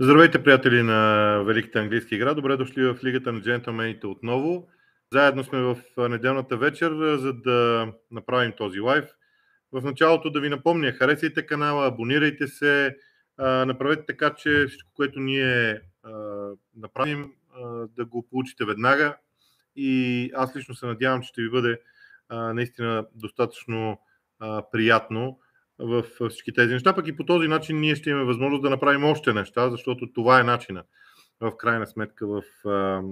Здравейте, приятели на Великата английски игра. Добре дошли в Лигата на джентълмените отново. Заедно сме в неделната вечер, за да направим този лайв. В началото да ви напомня, харесайте канала, абонирайте се, направете така, че всичко, което ние направим, да го получите веднага. И аз лично се надявам, че ще ви бъде наистина достатъчно приятно в всички тези неща, пък и по този начин ние ще имаме възможност да направим още неща, защото това е начина в крайна сметка в а, а,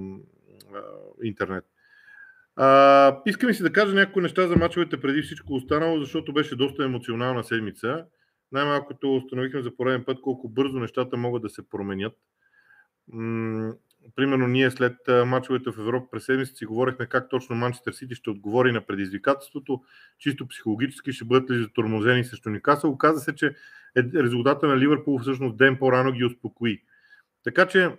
интернет. А, искам и си да кажа някои неща за мачовете преди всичко останало, защото беше доста емоционална седмица. Най-малкото установихме за пореден път колко бързо нещата могат да се променят примерно ние след мачовете в Европа през седмица си говорихме как точно Манчестър Сити ще отговори на предизвикателството, чисто психологически ще бъдат ли затормозени срещу Никаса. Оказа се, че е, резултата на Ливърпул всъщност ден по-рано ги успокои. Така че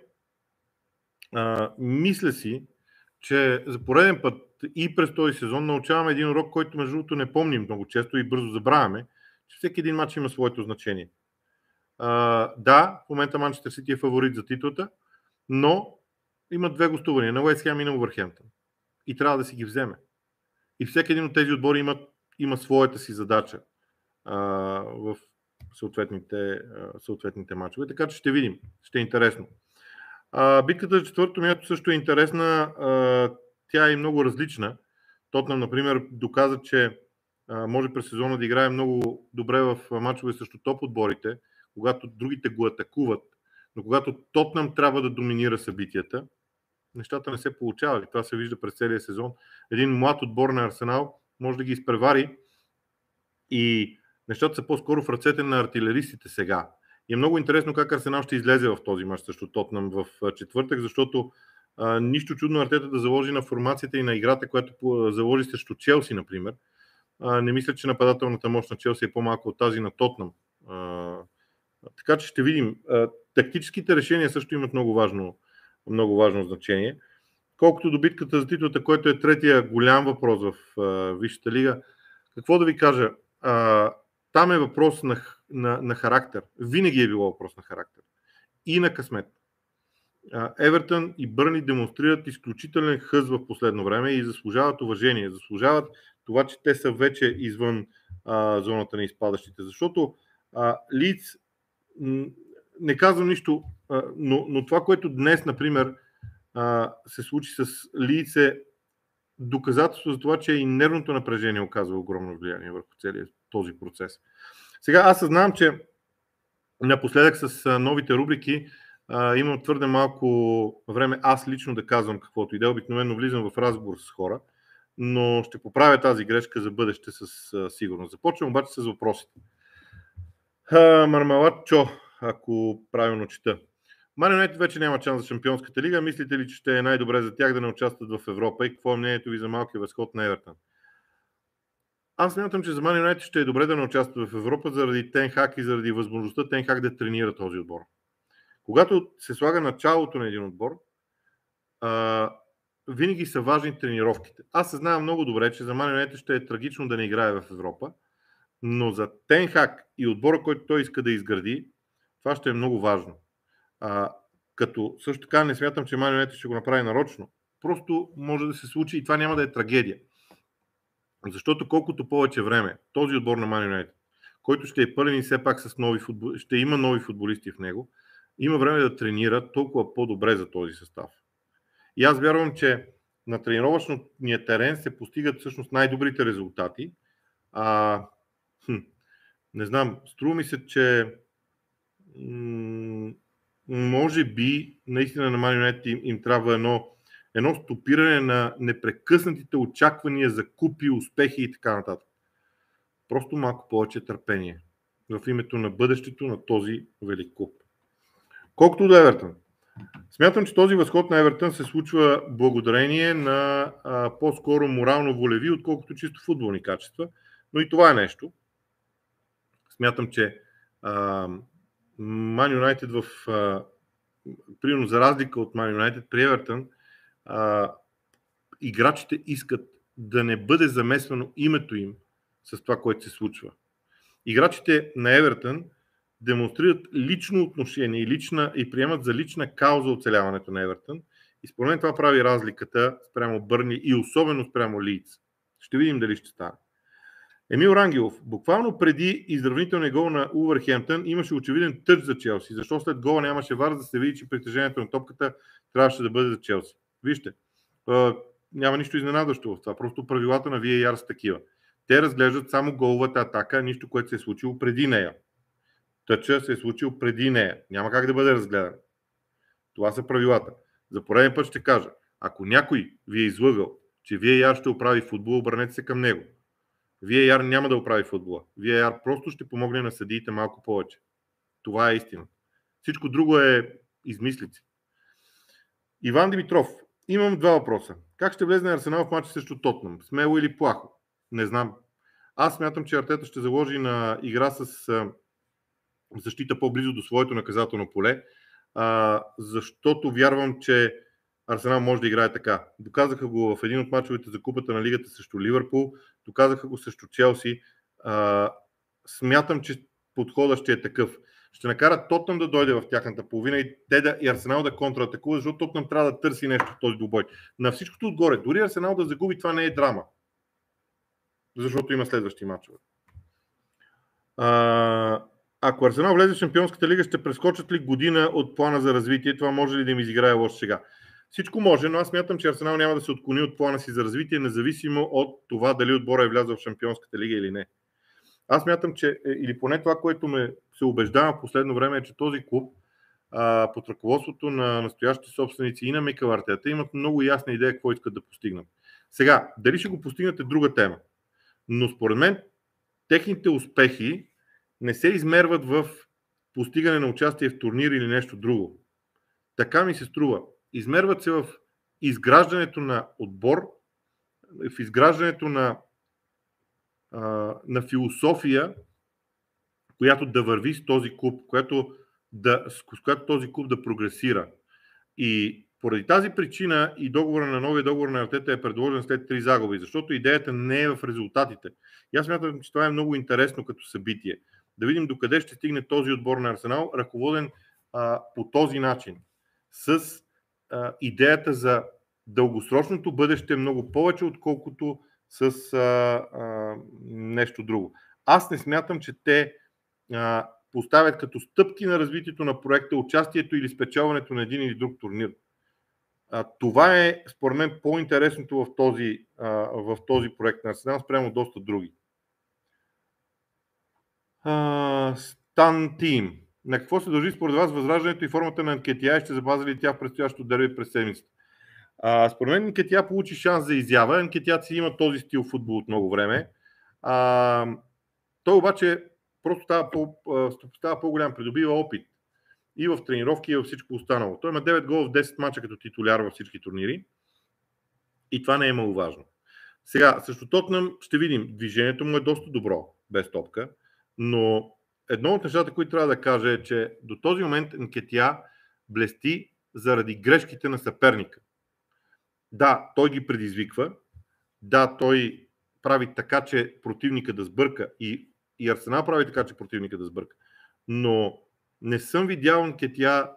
а, мисля си, че за пореден път и през този сезон научаваме един урок, който между другото не помним много често и бързо забравяме, че всеки един матч има своето значение. А, да, в момента Манчестър Сити е фаворит за титлата, но има две гостувания на Уест Хем и на Увърхемптън. И трябва да си ги вземе. И всеки един от тези отбори има, има своята си задача а, в съответните, а, съответните матчове. Така че ще видим. Ще е интересно. А, битката за четвърто място също е интересна. А, тя е много различна. Тотнам, например, доказа, че а, може през сезона да играе много добре в мачове срещу топ отборите, когато другите го атакуват но когато Тотнам трябва да доминира събитията, нещата не се получават. Това се вижда през целия сезон. Един млад отбор на Арсенал може да ги изпревари и нещата са по-скоро в ръцете на артилеристите сега. И е много интересно как Арсенал ще излезе в този мач срещу Тотнам в четвъртък, защото а, нищо чудно Артета да заложи на формацията и на играта, която заложи срещу Челси, например. А, не мисля, че нападателната мощ на Челси е по-малко от тази на Тотнам. А, така че ще видим. Тактическите решения също имат много важно, много важно значение. Колкото до битката за титлата, който е третия голям въпрос в Висшата лига, какво да ви кажа? Там е въпрос на, на, на характер. Винаги е било въпрос на характер. И на късмет. Евертън и Бърни демонстрират изключителен хъз в последно време и заслужават уважение. Заслужават това, че те са вече извън а, зоната на изпадащите. Защото а, Лиц не казвам нищо, но, но това, което днес, например, се случи с лице, доказателство за това, че и нервното напрежение оказва огромно влияние върху целият този процес. Сега аз съзнавам, че напоследък с новите рубрики имам твърде малко време аз лично да казвам каквото и да. Обикновено влизам в разговор с хора, но ще поправя тази грешка за бъдеще с сигурност. Започвам обаче с въпросите. Мармалат Чо, ако правилно чета. Юнайтед вече няма шанс за Шампионската лига. Мислите ли, че ще е най-добре за тях да не участват в Европа и какво е мнението ви за малкия възход на Евертън? Аз смятам, че за Ман Юнайтед ще е добре да не участват в Европа заради Тенхак и заради възможността Тенхак да тренира този отбор. Когато се слага началото на един отбор, а, винаги са важни тренировките. Аз се знам много добре, че за Ман Юнайтед ще е трагично да не играе в Европа, но за Тенхак и отбора, който той иска да изгради, това ще е много важно. А, като също така не смятам, че Ман ще го направи нарочно. Просто може да се случи и това няма да е трагедия. Защото колкото повече време този отбор на Ман който ще е пълен и все пак с нови футбол... ще има нови футболисти в него, има време да тренира толкова по-добре за този състав. И аз вярвам, че на тренировъчния терен се постигат всъщност най-добрите резултати. А, хм, не знам, струва ми се, че може би наистина на Man им, им трябва едно, едно стопиране на непрекъснатите очаквания за купи, успехи и така нататък. Просто малко повече търпение в името на бъдещето на този велик куп. Колкото до Евертън. Смятам, че този възход на Евертън се случва благодарение на а, по-скоро морално-волеви, отколкото чисто футболни качества. Но и това е нещо. Смятам, че Ман Юнайтед в примерно за разлика от Ман Юнайтед при Евертън, играчите искат да не бъде замесвано името им с това, което се случва. Играчите на Евертън демонстрират лично отношение и, лична, и приемат за лична кауза оцеляването на Евертън. И според мен това прави разликата спрямо Бърни и особено спрямо Лиц. Ще видим дали ще стане. Емил Рангелов. Буквално преди изравнителния гол на Увърхемптън имаше очевиден тъч за Челси. Защо след гола нямаше вар, да се види, че притежението на топката трябваше да бъде за Челси. Вижте, няма нищо изненадващо в това. Просто правилата на VAR са такива. Те разглеждат само головата атака, нищо, което се е случило преди нея. Тъча се е случил преди нея. Няма как да бъде разгледан. Това са правилата. За пореден път ще кажа, ако някой ви е излъгал, че VAR ще оправи футбол, обърнете се към него. VAR няма да оправи футбола. VAR просто ще помогне на съдиите малко повече. Това е истина. Всичко друго е измислици. Иван Димитров. Имам два въпроса. Как ще влезе Арсенал в матча срещу Тотнам? Смело или плахо? Не знам. Аз смятам, че Артета ще заложи на игра с защита по-близо до своето наказателно поле, защото вярвам, че Арсенал може да играе така. Доказаха го в един от мачовете за купата на лигата срещу Ливърпул, доказаха го срещу Челси. смятам, че подходът ще е такъв. Ще накарат Тотнам да дойде в тяхната половина и те да, и Арсенал да контратакува, защото Тотнам трябва да търси нещо в този добой. На всичкото отгоре, дори Арсенал да загуби, това не е драма. Защото има следващи матчове. А, ако Арсенал влезе в Шампионската лига, ще прескочат ли година от плана за развитие? Това може ли да им изиграе лошо сега? Всичко може, но аз мятам, че Арсенал няма да се отклони от плана си за развитие, независимо от това дали отбора е влязъл в Шампионската лига или не. Аз мятам, че, е, или поне това, което ме се убеждава в последно време, е, че този клуб а, под ръководството на настоящите собственици и на Микъл Артета имат много ясна идея какво искат да постигнат. Сега, дали ще го постигнат е друга тема. Но според мен, техните успехи не се измерват в постигане на участие в турнир или нещо друго. Така ми се струва. Измерват се в изграждането на отбор, в изграждането на, на философия, която да върви с този клуб, която да, с която този клуб да прогресира. И поради тази причина и договора на новия договор на Артета е предложен след три загуби, защото идеята не е в резултатите. И аз смятам, че това е много интересно като събитие. Да видим докъде ще стигне този отбор на Арсенал, ръководен а, по този начин. С а, идеята за дългосрочното бъдеще много повече, отколкото с а, а, нещо друго. Аз не смятам, че те а, поставят като стъпки на развитието на проекта участието или спечелването на един или друг турнир. А, това е, според мен, по-интересното в този, а, в този проект на Арсенал спрямо доста други. Стан Тим. На какво се дължи според вас възраждането и формата на Анкетия и ще запази ли тя в предстоящото дерби през седмицата? А, според мен Анкетия получи шанс за изява. Анкетия си има този стил футбол от много време. А, той обаче просто става, по, става по-голям, придобива опит и в тренировки, и във всичко останало. Той има 9 гола в 10 мача като титуляр във всички турнири и това не е маловажно. Сега, също Тотнам ще видим, движението му е доста добро без топка, но едно от нещата, които трябва да кажа е, че до този момент Нкетия блести заради грешките на съперника. Да, той ги предизвиква, да, той прави така, че противника да сбърка и, и Арсенал прави така, че противника да сбърка. Но не съм видял Нкетия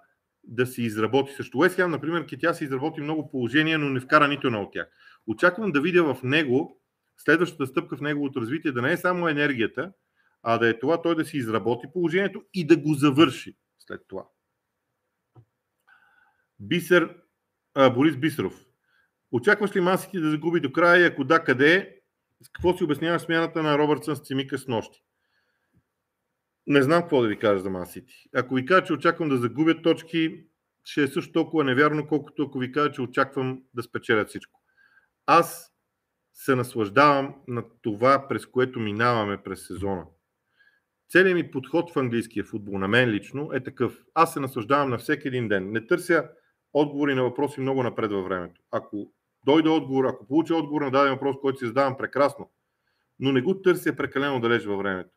да си изработи също. Уест например, Кетя си изработи много положения, но не вкара нито едно от тях. Очаквам да видя в него следващата стъпка в неговото развитие да не е само енергията, а да е това той да си изработи положението и да го завърши след това. Бисер, а, Борис Бисеров. Очакваш ли Масити да загуби до края и ако да, къде е? С какво си обяснява смяната на Робъртсън с Цимика с нощи? Не знам какво да ви кажа за Масити. Ако ви кажа, че очаквам да загубят точки, ще е също толкова невярно, колкото ако ви кажа, че очаквам да спечелят всичко. Аз се наслаждавам на това, през което минаваме през сезона. Целият ми подход в английския футбол, на мен лично, е такъв. Аз се наслаждавам на всеки един ден. Не търся отговори на въпроси много напред във времето. Ако дойде отговор, ако получа отговор на даден въпрос, който си задавам, прекрасно. Но не го търся прекалено далеч във времето.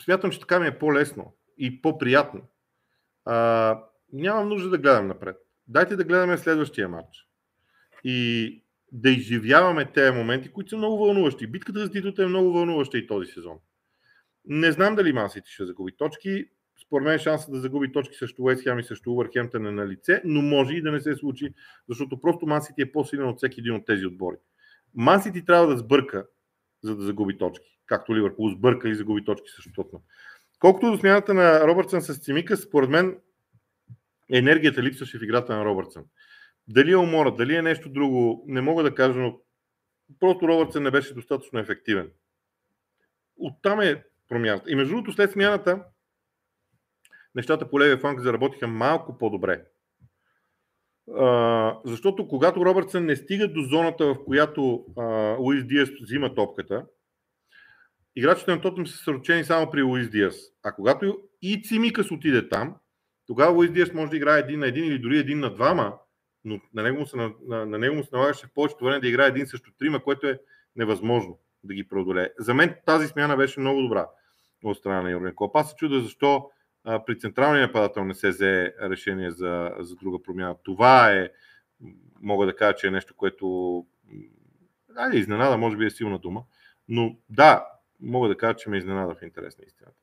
Смятам, че така ми е по-лесно и по-приятно. А, нямам нужда да гледам напред. Дайте да гледаме следващия матч. И да изживяваме тези моменти, които са много вълнуващи. Битката за титлата е много вълнуваща и този сезон. Не знам дали Мансити ще загуби точки. Според мен шансът да загуби точки срещу Уест Хем и срещу Увърхемптън е на лице, но може и да не се случи, защото просто Мансити е по-силен от всеки един от тези отбори. Мансити трябва да сбърка, за да загуби точки. Както Ливърпул сбърка и загуби точки срещу Тотнам. Колкото до смяната на Робъртсън с Цимика, според мен енергията липсваше в играта на Робъртсън. Дали е умора, дали е нещо друго, не мога да кажа, но просто Робъртсън не беше достатъчно ефективен. Оттам е промяната. И между другото, след смяната, нещата по левия фланг заработиха малко по-добре. А, защото когато Робъртсън не стига до зоната, в която а, Луис Диас взима топката, играчите на Тотнем са съручени само при Луис Диас. А когато и Цимикас отиде там, тогава Луис Диас може да играе един на един или дори един на двама, но на него му се, на, на, на се налагаше в повечето време да играе един също трима, което е невъзможно да ги преодолее. За мен тази смяна беше много добра от страна на Юрген Клоп. Аз се чуда защо а, при централния нападател не се взе решение за, за друга промяна. Това е, мога да кажа, че е нещо, което Айде, изненада, може би е силна дума. Но да, мога да кажа, че ме изненада в интерес на истината.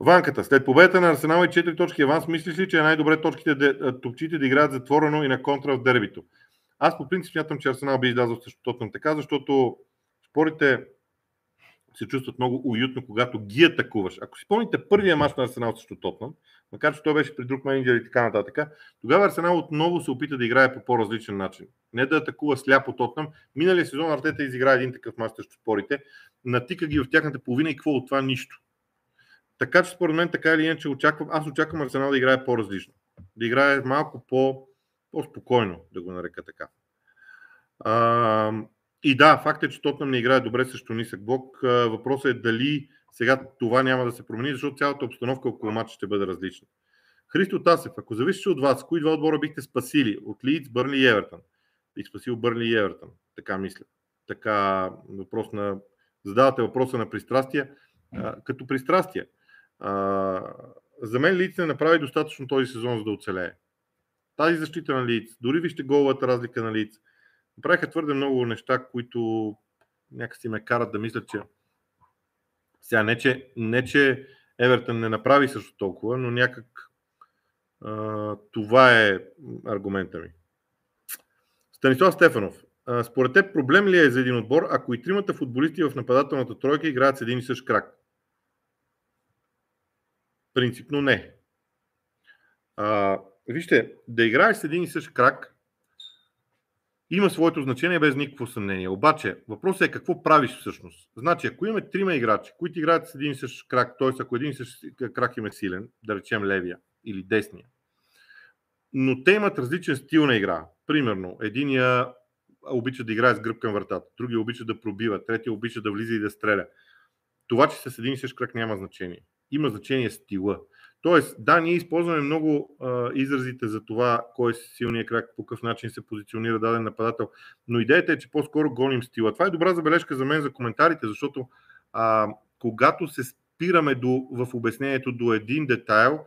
Ванката. След победата на Арсенал и 4 точки аванс, мислиш ли, че е най-добре точките топчите да играят затворено и на контра в дербито? Аз по принцип смятам, че Арсенал би излязъл срещу Тотнам така, защото спорите се чувстват много уютно, когато ги атакуваш. Ако си помните първия мач на Арсенал срещу Тотнам, макар че той беше при друг менеджер и така нататък, тогава Арсенал отново се опита да играе по по-различен начин. Не да атакува сляпо Тотнам. Миналия сезон Артета изигра един такъв мач срещу спорите, натика ги в тяхната половина и какво от това нищо. Така че според мен така или иначе очаквам, аз очаквам Арсенал да играе по-различно. Да играе малко по, по-спокойно, да го нарека така. А, и да, факт е, че Тотнам не играе добре срещу нисък блок. Въпросът е дали сега това няма да се промени, защото цялата обстановка около матча ще бъде различна. Христо Тасев, ако зависи от вас, кои два отбора бихте спасили? От Лидс, Бърли и Евертън. Бих спасил Бърли и Евертън. Така мисля. Така въпрос на... Задавате въпроса на пристрастия. А, като пристрастия. А, за мен Лиц не направи достатъчно този сезон, за да оцелее. Тази защита на Лиц, дори вижте головата разлика на Лиц, направиха твърде много неща, които някакси ме карат да мисля, че сега не, че, не, че Евертън не направи също толкова, но някак а, това е аргумента ми. Станислав Стефанов. А, според теб проблем ли е за един отбор, ако и тримата футболисти в нападателната тройка играят с един и същ крак? Принципно не. А, вижте, да играеш с един и същ крак има своето значение без никакво съмнение. Обаче, въпросът е какво правиш всъщност. Значи, ако имаме трима играчи, които играят с един и същ крак, т.е. ако един и същ крак им е силен, да речем левия или десния, но те имат различен стил на игра. Примерно, единия обича да играе с гръб към вратата, другия обича да пробива, третия обича да влиза и да стреля. Това, че с един и същ крак няма значение. Има значение стила. Тоест, да, ние използваме много а, изразите за това, кой е силният крак, по какъв начин се позиционира даден нападател, но идеята е, че по-скоро гоним стила. Това е добра забележка за мен за коментарите, защото а, когато се спираме до, в обяснението до един детайл,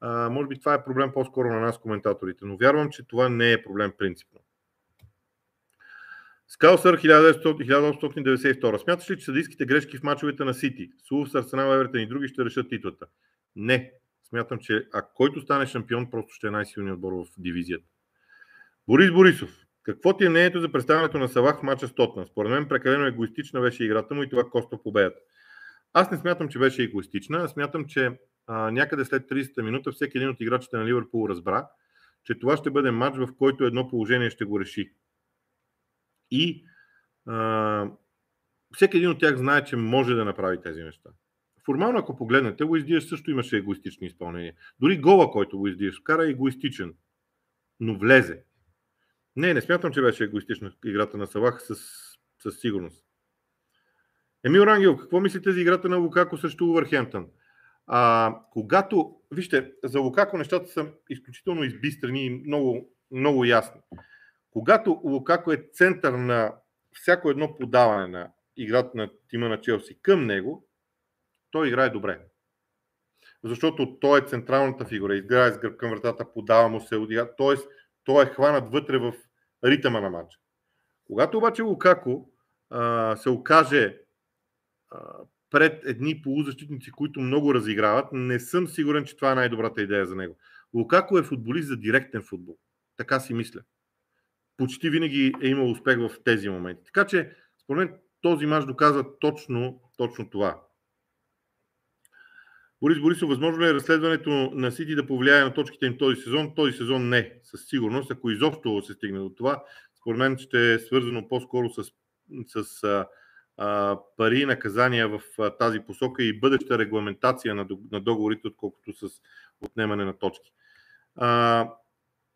а, може би това е проблем по-скоро на нас, коментаторите, но вярвам, че това не е проблем принципно. Скалсър 1892. Смяташ ли, че съдийските грешки в мачовете на Сити, Сулфс, Арсенал, Евертен и други ще решат титлата? Не. Смятам, че а който стане шампион, просто ще е най-силният отбор в дивизията. Борис Борисов. Какво ти е мнението за представянето на Салах в мача с Тотна? Според мен прекалено егоистична беше играта му и това коста победата. Аз не смятам, че беше егоистична. Смятам, че а, някъде след 30-та минута всеки един от играчите на Ливърпул разбра, че това ще бъде матч, в който едно положение ще го реши. И а, всеки един от тях знае, че може да направи тези неща. Формално, ако погледнете, Луис също имаше егоистични изпълнения. Дори гола, който Луис Диас вкара е егоистичен, но влезе. Не, не смятам, че беше егоистична играта на Салах с, със сигурност. Емил Рангел, какво мислите за играта на Лукако срещу Увърхемптън? А, когато, вижте, за Лукако нещата са изключително избистрени и много, много ясни. Когато Лукако е център на всяко едно подаване на играта на тима на Челси към него, той играе добре. Защото той е централната фигура, играе с гръб към вратата, подава му се, отига, т.е. той е хванат вътре в ритъма на матча. Когато обаче Лукако а, се окаже а, пред едни полузащитници, които много разиграват, не съм сигурен, че това е най-добрата идея за него. Лукако е футболист за директен футбол. Така си мисля. Почти винаги е имал успех в тези моменти. Така че, според мен, този мач доказва точно, точно това. Борис Борисов, възможно ли е разследването на Сити да повлияе на точките им този сезон? Този сезон не, със сигурност. Ако изобщо се стигне до това, според мен ще е свързано по-скоро с, с а, а, пари наказания в а, тази посока и бъдеща регламентация на, на договорите, отколкото с отнемане на точки. А,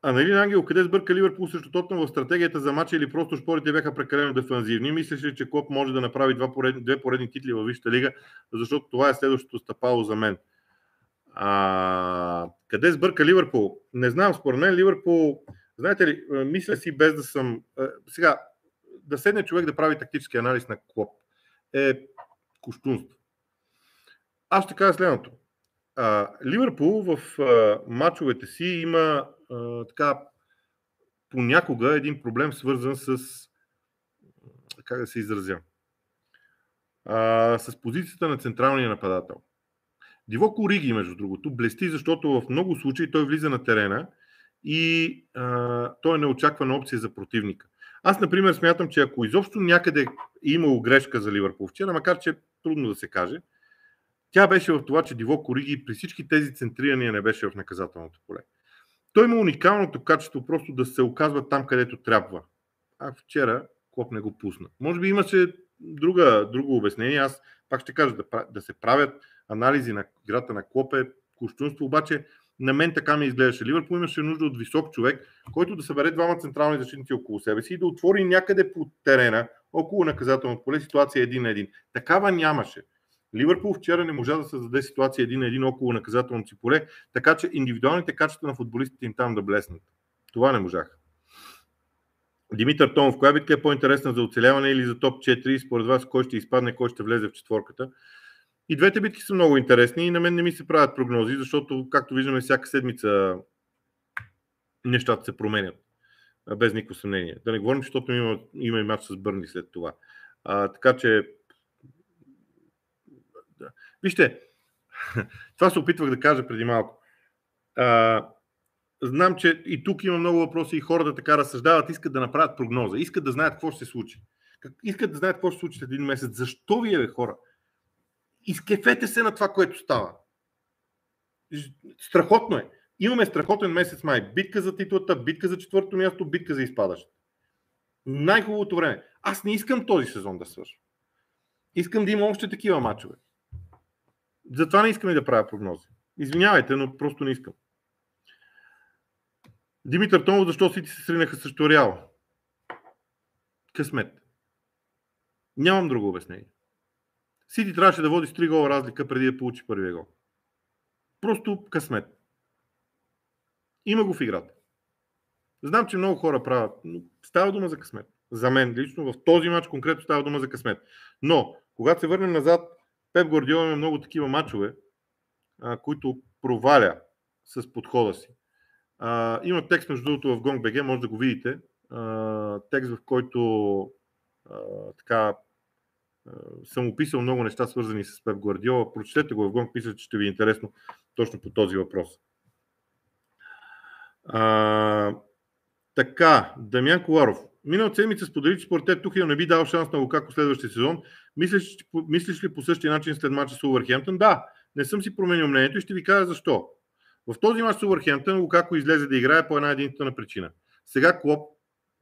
а нали Ангел, къде сбърка Ливърпул срещу Тотнам в стратегията за мача или просто шпорите бяха прекалено дефанзивни? Мислиш ли, че Клоп може да направи два поредни, две поредни титли във Висшата лига, защото това е следващото стъпало за мен. А, къде сбърка Ливърпул? Не знам, според мен Ливърпул, знаете ли, мисля си без да съм... Сега, да седне човек да прави тактически анализ на Клоп е куштунство. Аз ще кажа следното. А, Ливърпул в а, матчовете си има така понякога един проблем свързан с как да се изразя а, с позицията на централния нападател. Дивоко Риги, между другото, блести, защото в много случаи той влиза на терена и а, той е неочаквана опция за противника. Аз, например, смятам, че ако изобщо някъде е имало грешка за Ливърпул вчера, макар че трудно да се каже, тя беше в това, че Диво Кориги при всички тези центрирания не беше в наказателното поле. Той има уникалното качество просто да се оказва там, където трябва. А вчера Клоп не го пусна. Може би имаше друга, друго обяснение. Аз пак ще кажа да, да се правят анализи на играта на Клоп е кощунство, обаче на мен така ми изглеждаше. Ливърпул имаше нужда от висок човек, който да събере двама централни защитници около себе си и да отвори някъде по терена, около наказателното поле, ситуация един на един. Такава нямаше. Ливърпул вчера не можа да създаде ситуация един на един около наказателното си поле, така че индивидуалните качества на футболистите им там да блеснат. Това не можаха. Димитър Томов, коя битка е по-интересна за оцеляване или за топ 4? Според вас кой ще изпадне, кой ще влезе в четворката? И двете битки са много интересни и на мен не ми се правят прогнози, защото, както виждаме, всяка седмица нещата се променят. Без никакво съмнение. Да не говорим, защото има, има и матч с Бърни след това. А, така че. Вижте, това се опитвах да кажа преди малко. А, знам, че и тук има много въпроси и хората така разсъждават, искат да направят прогноза, искат да знаят какво ще се случи. Искат да знаят какво ще се случи след един месец. Защо вие, бе, хора? изкефете се на това, което става. Страхотно е. Имаме страхотен месец май. Битка за титлата, битка за четвърто място, битка за изпадащ. Най-хубавото време. Аз не искам този сезон да свърши. Искам да има още такива матчове. Затова не искам и да правя прогнози. Извинявайте, но просто не искам. Димитър Томов, защо си ти се сринаха срещу Реал? Късмет. Нямам друго обяснение. Сити трябваше да води с 3 гола разлика преди да получи първия гол. Просто късмет. Има го в играта. Знам, че много хора правят, но става дума за късмет. За мен лично в този матч конкретно става дума за късмет. Но, когато се върнем назад, Пеп Гордиол има много такива матчове, а, които проваля с подхода си. А, има текст, между другото, в GongBG, може да го видите. А, текст, в който а, така съм описал много неща, свързани с Пеп Гвардиола. Прочетете го в Гонг, мисля, че ще ви е интересно точно по този въпрос. А, така, Дамян Коларов. Миналата седмица сподели, че според теб Тухил не би дал шанс на Лукако следващия сезон. Мислиш, мислиш ли по същия начин след мача с Увърхемптън? Да, не съм си променил мнението и ще ви кажа защо. В този мач с Увърхемптън Лукако излезе да играе по една единствена причина. Сега Клоп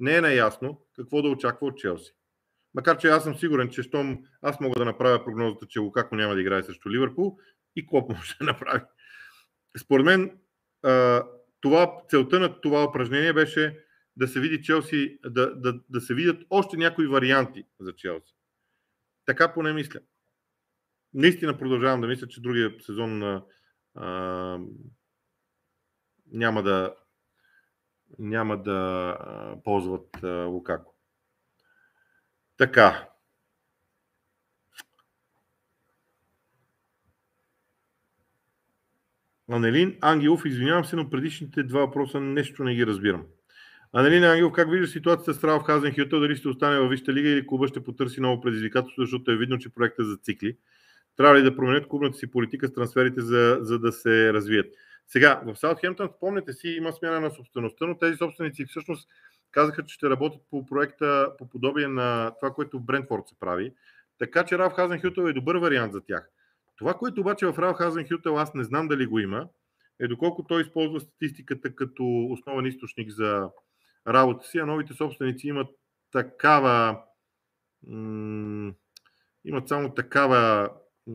не е наясно какво да очаква от Челси. Макар, че аз съм сигурен, че щом аз мога да направя прогнозата, че Лукако няма да играе срещу Ливърпул и Клоп може да направи. Според мен, това, целта на това упражнение беше да се види Челси, да, да, да се видят още някои варианти за Челси. Така поне мисля. Наистина продължавам да мисля, че другия сезон а, няма да няма да а, ползват а, Лукако. Така. Анелин Ангелов, извинявам се, но предишните два въпроса нещо не ги разбирам. Анелин Ангелов, как вижда ситуацията с Трава в Хазенхилта, дали ще остане във Висшата лига или клуба ще потърси ново предизвикателство, защото е видно, че проектът зацикли. трябва ли да променят клубната си политика с трансферите, за, за да се развият. Сега, в Саутхемптън, спомняте си, има смяна на собствеността, но тези собственици всъщност казаха, че ще работят по проекта по подобие на това, което Брентфорд се прави. Така че Ралф Хазенхютел е добър вариант за тях. Това, което обаче в Ралф Хазенхютел аз не знам дали го има, е доколко той използва статистиката като основен източник за работа си, а новите собственици имат такава м- имат само такава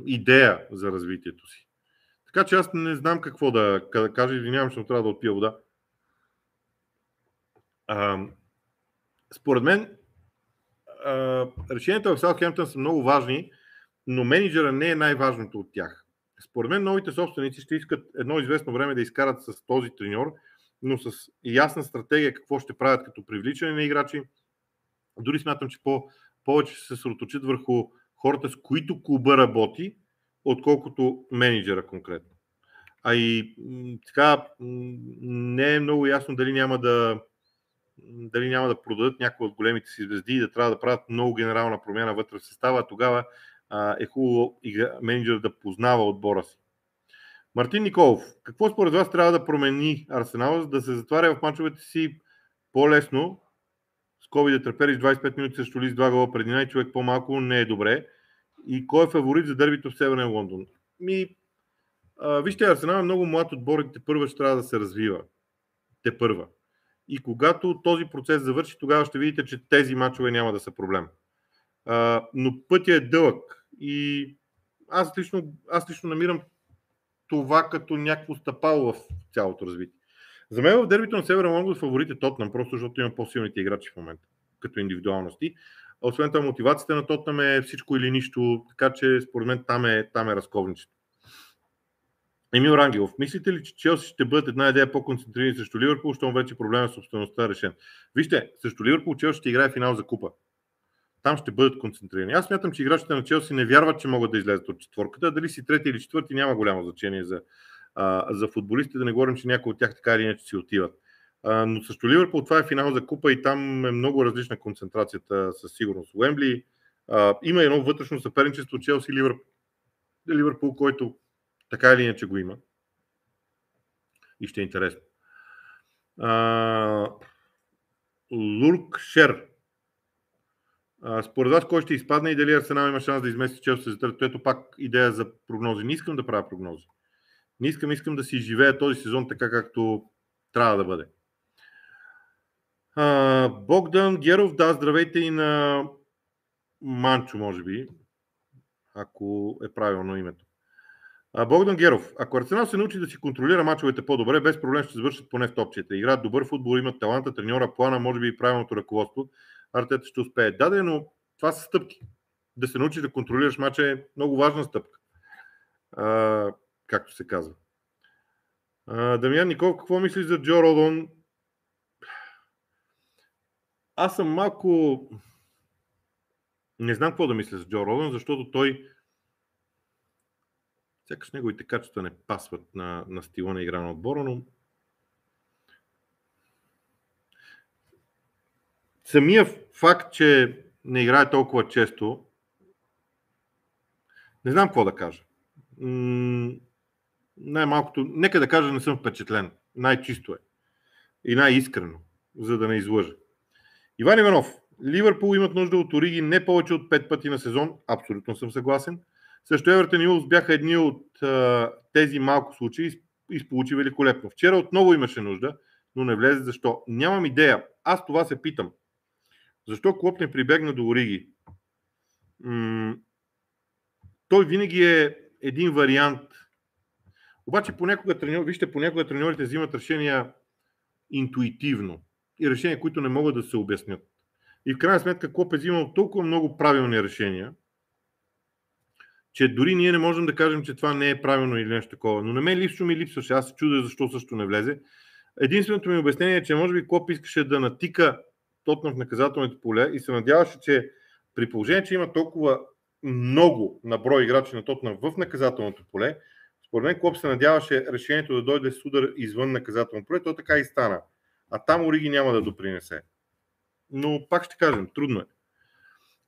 идея за развитието си. Така че аз не знам какво да кажа, извинявам, че трябва да отпия вода. А, според мен а, решенията в Саутхемптън са много важни, но менеджера не е най-важното от тях. Според мен новите собственици ще искат едно известно време да изкарат с този треньор, но с ясна стратегия какво ще правят като привличане на играчи. Дори смятам, че по, повече се съсредоточат върху хората, с които клуба работи, отколкото менеджера конкретно. А и така не е много ясно дали няма да дали няма да продадат някои от големите си звезди и да трябва да правят много генерална промяна вътре в състава, тогава е хубаво менеджер да познава отбора си. Мартин Николов, какво според вас трябва да промени Арсенал, за да се затваря в мачовете си по-лесно? Скоби да трепериш 25 минути срещу Лис, 2 гола преди най човек по-малко не е добре. И кой е фаворит за дербито в Северен Лондон? Ми, а, вижте, Арсенал е много млад отбор и те първа ще трябва да се развива. Те първа. И когато този процес завърши, тогава ще видите, че тези мачове няма да са проблем. А, но пътя е дълъг. И аз лично, аз лично намирам това като някакво стъпало в цялото развитие. За мен в дербито на Северен Лондон фаворит е Тотнам, просто защото има по-силните играчи в момента, като индивидуалности. Освен това, мотивацията на Тотнам е всичко или нищо, така че според мен там е, там е разковничето. Емил Рангелов, мислите ли, че Челси ще бъдат една идея по-концентрирани срещу Ливърпул, защото вече проблема с собствеността е решен? Вижте, срещу Ливърпул Челси ще играе финал за купа. Там ще бъдат концентрирани. Аз смятам, че играчите на Челси не вярват, че могат да излезат от четворката. Дали си трети или четвърти няма голямо значение за, а, за футболистите. Да не говорим, че някои от тях така или иначе си отиват. А, но също Ливърпул това е финал за купа и там е много различна концентрацията със сигурност. Уембли има едно вътрешно съперничество Челси Ливърпул, Ливърпул, който така или иначе го има. И ще е интересно. Лурк Шер. А, според вас кой ще изпадне и дали Арсенал има шанс да измести Челси за трето? Ето пак идея за прогнози. Не искам да правя прогнози. Не искам, искам да си живея този сезон така, както трябва да бъде. А, Богдан Геров, да, здравейте и на Манчо, може би, ако е правилно името. Богдан Геров. Ако Арсенал се научи да си контролира мачовете по-добре, без проблем ще завършат поне в топчета. Играят добър футбол, имат таланта, треньора, плана, може би и правилното ръководство. Артета ще успее. Да, но това са стъпки. Да се научиш да контролираш мача е много важна стъпка. А, както се казва. А, Дамян Никол, какво мислиш за Джо Родон? Аз съм малко... Не знам какво да мисля за Джо Родон, защото той Сякаш неговите качества не пасват на, на стила на игра на отбора, но самия факт, че не играе толкова често, не знам какво да кажа. най-малкото, нека да кажа, не съм впечатлен. Най-чисто е. И най-искрено, за да не излъжа. Иван Иванов. Ливърпул имат нужда от Ориги не повече от 5 пъти на сезон. Абсолютно съм съгласен. Също Евертън и Улс бяха едни от а, тези малко случаи и сполучи великолепно. Вчера отново имаше нужда, но не влезе. Защо? Нямам идея. Аз това се питам. Защо Клоп не прибегна до Ориги? М- той винаги е един вариант. Обаче понякога треньор, вижте, понякога треньорите взимат решения интуитивно и решения, които не могат да се обяснят. И в крайна сметка Клоп е взимал толкова много правилни решения, че дори ние не можем да кажем, че това не е правилно или нещо такова. Но на мен лично ми липсваше. Аз се чудя защо също не влезе. Единственото ми обяснение е, че може би Клоп искаше да натика Тотна в наказателните поле и се надяваше, че при положение, че има толкова много на брой играчи на Тотна в наказателното поле, според мен Клоп се надяваше решението да дойде с удар извън наказателното поле, то така и стана. А там Ориги няма да допринесе. Но пак ще кажем, трудно е.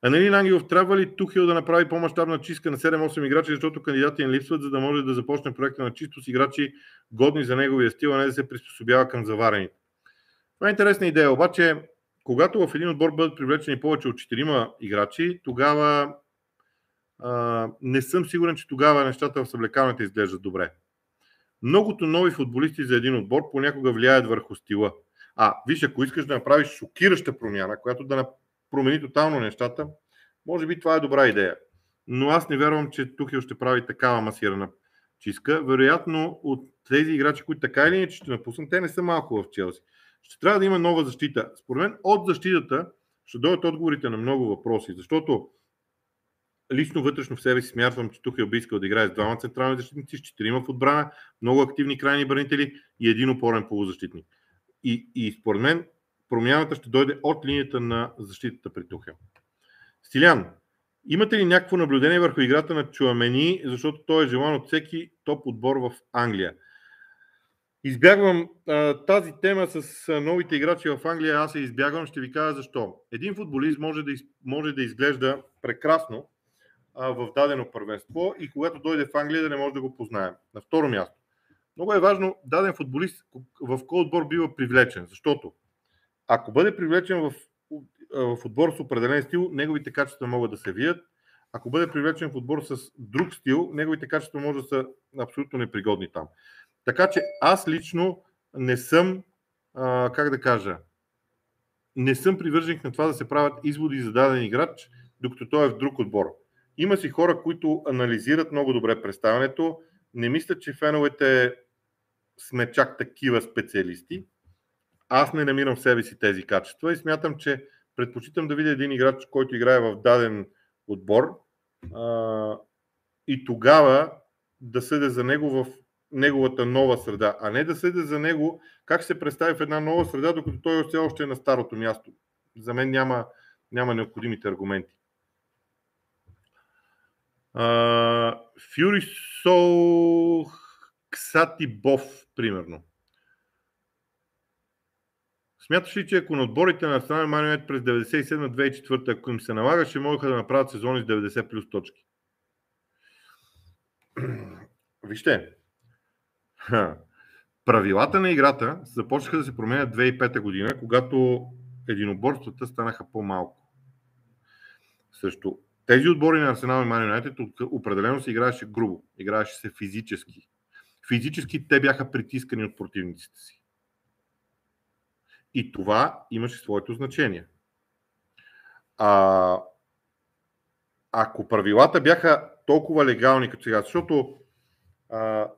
Анелин Ангелов, трябва ли Тухил да направи по-масштабна чистка на 7-8 играчи, защото кандидати им липсват, за да може да започне проекта на чисто с играчи годни за неговия стил, а не да се приспособява към заварените. Това е интересна идея, обаче когато в един отбор бъдат привлечени повече от 4 играчи, тогава а, не съм сигурен, че тогава нещата в съблекалните изглеждат добре. Многото нови футболисти за един отбор понякога влияят върху стила. А, виж, ако искаш да направиш шокираща промяна, която да промени тотално нещата, може би това е добра идея. Но аз не вярвам, че Тухил ще прави такава масирана чистка. Вероятно от тези играчи, които така или иначе ще напуснат, те не са малко в Челси. Ще трябва да има нова защита. Според мен от защитата ще дойдат отговорите на много въпроси, защото лично вътрешно в себе си смятам, че Тухил би искал да играе с двама централни защитници, с четирима в отбрана, много активни крайни бранители и един опорен полузащитник. И, и според мен промяната ще дойде от линията на защитата при Тухел. Стилян, имате ли някакво наблюдение върху играта на Чуамени, защото той е желан от всеки топ отбор в Англия? Избягвам а, тази тема с новите играчи в Англия, аз се избягвам, ще ви кажа защо. Един футболист може да, може да изглежда прекрасно а, в дадено първенство и когато дойде в Англия да не може да го познаем. На второ място. Много е важно даден футболист в кой отбор бива привлечен, защото ако бъде привлечен в, в отбор с определен стил, неговите качества могат да се вият. Ако бъде привлечен в отбор с друг стил, неговите качества може да са абсолютно непригодни там. Така че аз лично не съм, а, как да кажа, не съм привърженик на това да се правят изводи за даден играч, докато той е в друг отбор. Има си хора, които анализират много добре представянето. Не мисля, че феновете сме чак такива специалисти. Аз не намирам в себе си тези качества и смятам, че предпочитам да видя един играч, който играе в даден отбор а, и тогава да съдя за него в неговата нова среда, а не да съдя за него как се представи в една нова среда, докато той все още е на старото място. За мен няма, няма необходимите аргументи. Фюри Сол Ксати Бов, примерно. Смяташ ли, че ако на отборите на Арсенал Манионет през 97-2004, ако им се налагаше, можеха да направят сезони с 90 плюс точки? Вижте, правилата на играта започнаха да се променят 2005 година, когато единоборствата станаха по-малко. Също тези отбори на Арсенал и Ман определено се играеше грубо, играеше се физически. Физически те бяха притискани от противниците си. И това имаше своето значение. А, ако правилата бяха толкова легални като сега, защото а,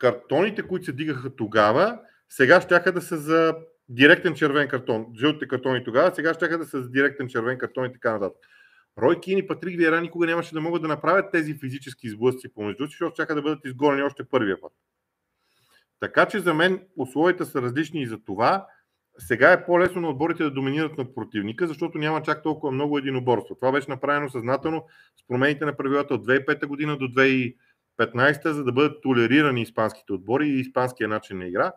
картоните, които се дигаха тогава, сега ще да са за директен червен картон. Жълтите картони тогава, сега ще да са за директен червен картон и така нататък. Рой Кин и Патрик Виера никога нямаше да могат да направят тези физически сблъсъци помежду си, защото чака да бъдат изгонени още първия път. Така че за мен условията са различни и за това сега е по-лесно на отборите да доминират над противника, защото няма чак толкова много единоборство. Това беше направено съзнателно с промените на правилата от 2005 година до 2015, за да бъдат толерирани испанските отбори и испанския начин на игра.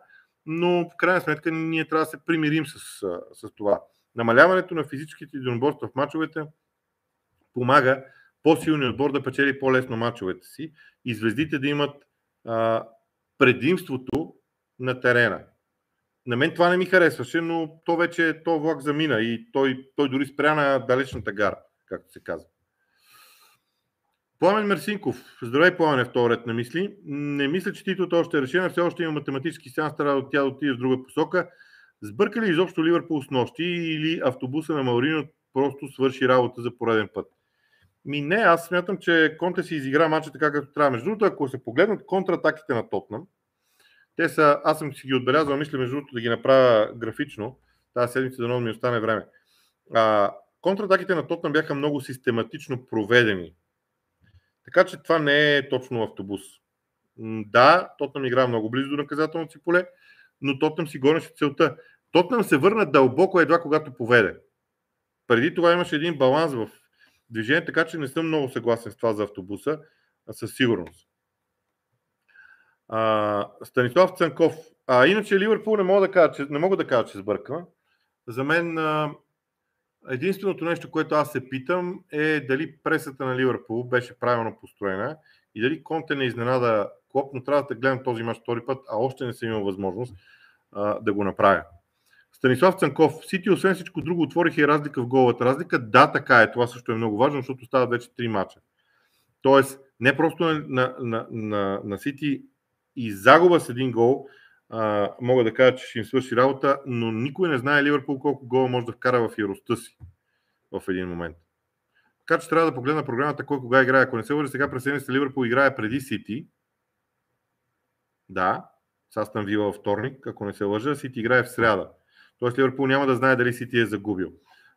Но в крайна сметка ние трябва да се примирим с, с това. Намаляването на физическите единоборства в мачовете помага по-силният отбор да печели по-лесно мачовете си и звездите да имат а, предимството на терена. На мен това не ми харесваше, но то вече то влак замина и той, той дори спря на далечната гара, както се казва. Пламен Мерсинков. Здравей, Пламен, е втори ред на мисли. Не мисля, че титлата още е решена. Все още има математически сеанс, трябва от тя да отиде в друга посока. Сбърка ли изобщо Ливърпул с нощи или автобуса на Маурино просто свърши работа за пореден път? Ми не, аз смятам, че Конте си изигра мача така както трябва. Между другото, ако се погледнат контратаките на Тотнам, те са, аз съм си ги отбелязал, мисля между другото да ги направя графично, тази седмица да ми остане време. А, контратаките на Тотнам бяха много систематично проведени. Така че това не е точно автобус. Да, Тотнам игра много близо до наказателното си поле, но Тотнам си гонеше целта. Тотнам се върна дълбоко едва когато поведе. Преди това имаше един баланс в движение, така че не съм много съгласен с това за автобуса, а със сигурност. А, Станислав Цанков. А иначе Ливърпул не мога да кажа, че, не мога да кажа, че сбърка. За мен Единственото нещо, което аз се питам е дали пресата на Ливърпул беше правилно построена и дали Конте не изненада Клоп, но трябва да гледам този мач втори път, а още не съм имал възможност а, да го направя. Станислав Цанков, Сити освен всичко друго отвориха и разлика в головата разлика. Да, така е. Това също е много важно, защото стават вече три мача. Тоест, не просто на, на, на, на, на Сити и загуба с един гол, а, мога да кажа, че ще им свърши работа, но никой не знае Ливърпул колко гола може да вкара в яростта си в един момент. Така че трябва да погледна програмата кой кога играе. Ако не се лъжа, сега през седмица Ливърпул играе преди Сити. Да, с Астан Вила във вторник, ако не се лъжа, Сити играе в сряда. Тоест Ливърпул няма да знае дали Сити е загубил.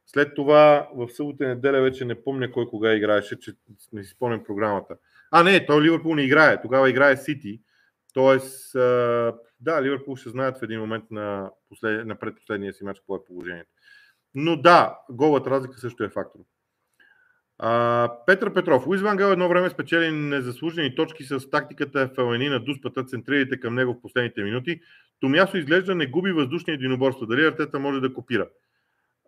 След това в събота и неделя вече не помня кой кога играеше, че не си спомням програмата. А, не, той Ливърпул не играе. Тогава играе Сити. Тоест, да, Ливърпул ще знаят в един момент на, послед... на предпоследния си матч какво е положението. Но да, голът разлика също е фактор. А, Петър Петров. Луис Ван Гал едно време спечели незаслужени точки с тактиката Фелани на дуспата, центрирайте към него в последните минути. Томясо изглежда не губи въздушния единоборство. Дали Артета може да копира?